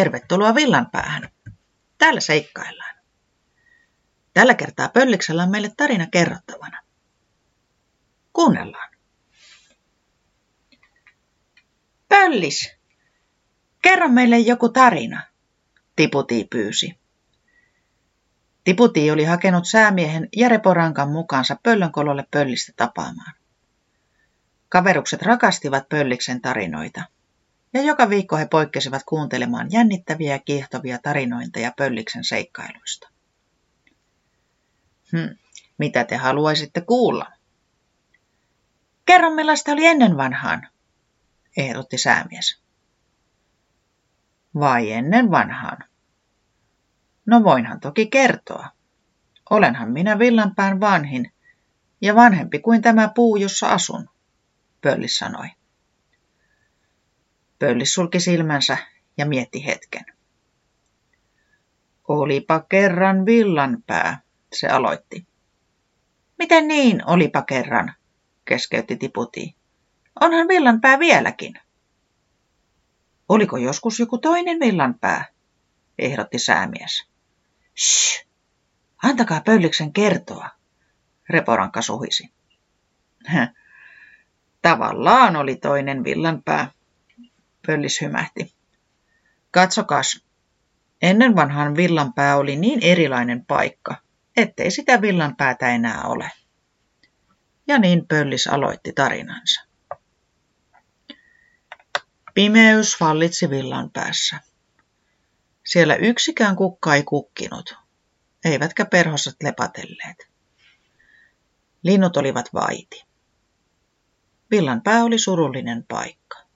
Tervetuloa Villanpäähän. Täällä seikkaillaan. Tällä kertaa Pölliksellä on meille tarina kerrottavana. Kuunnellaan. Pöllis, kerro meille joku tarina, Tiputi pyysi. Tiputi oli hakenut säämiehen Jare Porankan mukaansa Pöllönkololle pöllistä tapaamaan. Kaverukset rakastivat Pölliksen tarinoita – ja joka viikko he poikkesivat kuuntelemaan jännittäviä ja kiehtovia tarinointeja Pölliksen seikkailuista. Hmm, mitä te haluaisitte kuulla? Kerro millaista oli ennen vanhaan, ehdotti säämies. Vai ennen vanhaan? No voinhan toki kertoa. Olenhan minä Villanpään vanhin ja vanhempi kuin tämä puu, jossa asun, Pöllis sanoi. Pöllis sulki silmänsä ja mietti hetken. Olipa kerran villanpää, se aloitti. Miten niin, olipa kerran, keskeytti Tiputi. Onhan villanpää vieläkin. Oliko joskus joku toinen villanpää, ehdotti säämies. Shh, antakaa pölliksen kertoa, Reporanka suhisi. Tavallaan oli toinen villanpää, Pöllis hymähti. Katsokas, ennen vanhan villanpää oli niin erilainen paikka, ettei sitä villanpäätä enää ole. Ja niin Pöllis aloitti tarinansa. Pimeys vallitsi villan päässä. Siellä yksikään kukka ei kukkinut, eivätkä perhosat lepatelleet. Linnut olivat vaiti. Villan pää oli surullinen paikka.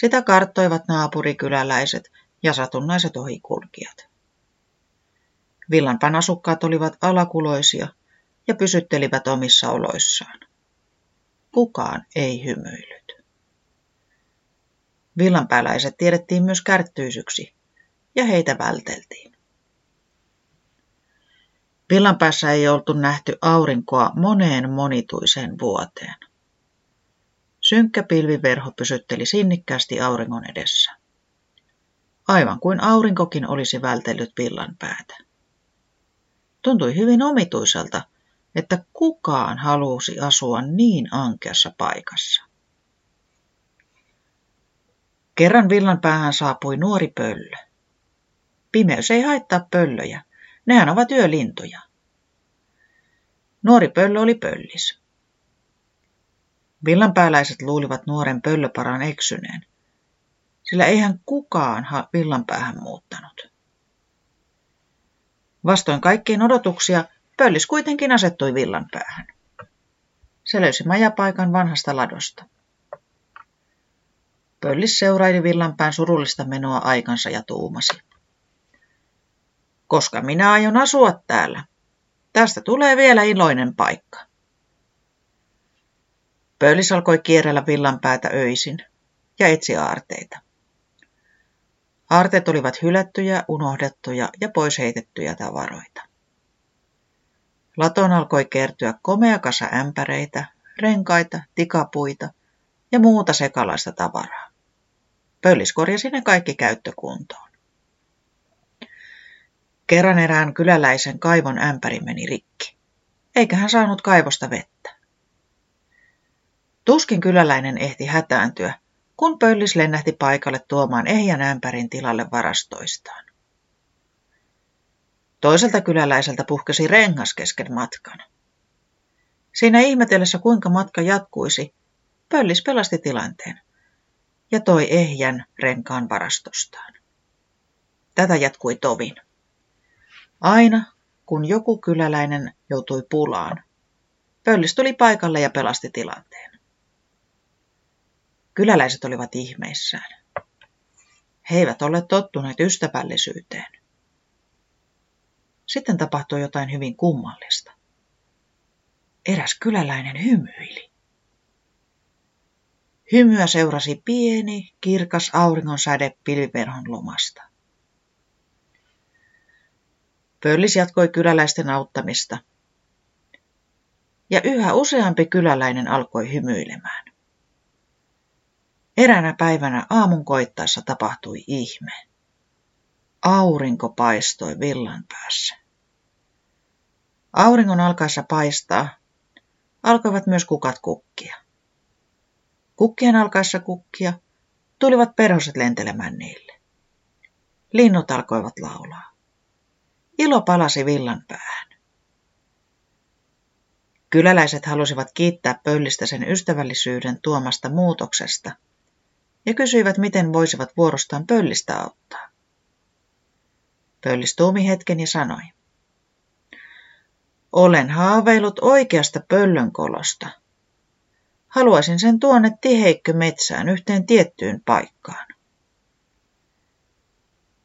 Sitä karttoivat naapurikyläläiset ja satunnaiset ohikulkijat. Villanpan asukkaat olivat alakuloisia ja pysyttelivät omissa oloissaan. Kukaan ei hymyillyt. Villanpääläiset tiedettiin myös kärttyisyksi, ja heitä välteltiin. Villanpäässä ei oltu nähty aurinkoa moneen monituiseen vuoteen. Synkkä pilviverho pysytteli sinnikkäästi auringon edessä. Aivan kuin aurinkokin olisi vältellyt villan päätä. Tuntui hyvin omituiselta, että kukaan halusi asua niin ankeassa paikassa. Kerran villan päähän saapui nuori pöllö. Pimeys ei haittaa pöllöjä, nehän ovat yölintuja. Nuori pöllö oli pöllis. Villanpääläiset luulivat nuoren pöllöparan eksyneen, sillä eihän kukaan villanpäähän muuttanut. Vastoin kaikkien odotuksia pöllis kuitenkin asettui villanpäähän. Se löysi majapaikan vanhasta ladosta. Pöllis seuraili villanpään surullista menoa aikansa ja tuumasi. Koska minä aion asua täällä, tästä tulee vielä iloinen paikka. Pöllis alkoi kierrellä villanpäätä öisin ja etsi aarteita. Aarteet olivat hylättyjä, unohdettuja ja pois heitettyjä tavaroita. Laton alkoi kertyä komea kasa ämpäreitä, renkaita, tikapuita ja muuta sekalaista tavaraa. Pöllis korjasi ne kaikki käyttökuntoon. Kerran erään kyläläisen kaivon ämpäri meni rikki, eikä hän saanut kaivosta vettä. Tuskin kyläläinen ehti hätääntyä, kun pöllis lennähti paikalle tuomaan ehjän ämpärin tilalle varastoistaan. Toiselta kyläläiseltä puhkesi rengas kesken matkan. Siinä ihmetellessä kuinka matka jatkuisi, pöllis pelasti tilanteen ja toi ehjän renkaan varastostaan. Tätä jatkui tovin. Aina, kun joku kyläläinen joutui pulaan, pöllis tuli paikalle ja pelasti tilanteen. Kyläläiset olivat ihmeissään. He eivät olleet tottuneet ystävällisyyteen. Sitten tapahtui jotain hyvin kummallista. Eräs kyläläinen hymyili. Hymyä seurasi pieni, kirkas auringonsäde pilviverhon lomasta. Pöllis jatkoi kyläläisten auttamista, ja yhä useampi kyläläinen alkoi hymyilemään. Eräänä päivänä aamun koittaessa tapahtui ihme. Aurinko paistoi villan päässä. Auringon alkaessa paistaa, alkoivat myös kukat kukkia. Kukkien alkaessa kukkia tulivat perhoset lentelemään niille. Linnut alkoivat laulaa. Ilo palasi villan päähän. Kyläläiset halusivat kiittää pöllistä sen ystävällisyyden tuomasta muutoksesta ja kysyivät, miten voisivat vuorostaan pöllistä auttaa. Pöllis tuumi hetken ja sanoi. Olen haaveillut oikeasta pöllönkolosta. Haluaisin sen tuonne tiheikkö metsään yhteen tiettyyn paikkaan.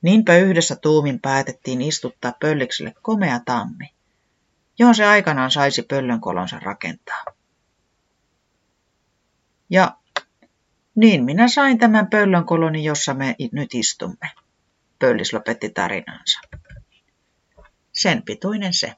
Niinpä yhdessä tuumin päätettiin istuttaa pöllikselle komea tammi, johon se aikanaan saisi pöllönkolonsa rakentaa. Ja niin minä sain tämän pöllönkoloni, jossa me nyt istumme. Pöllis lopetti tarinansa. Sen pituinen se.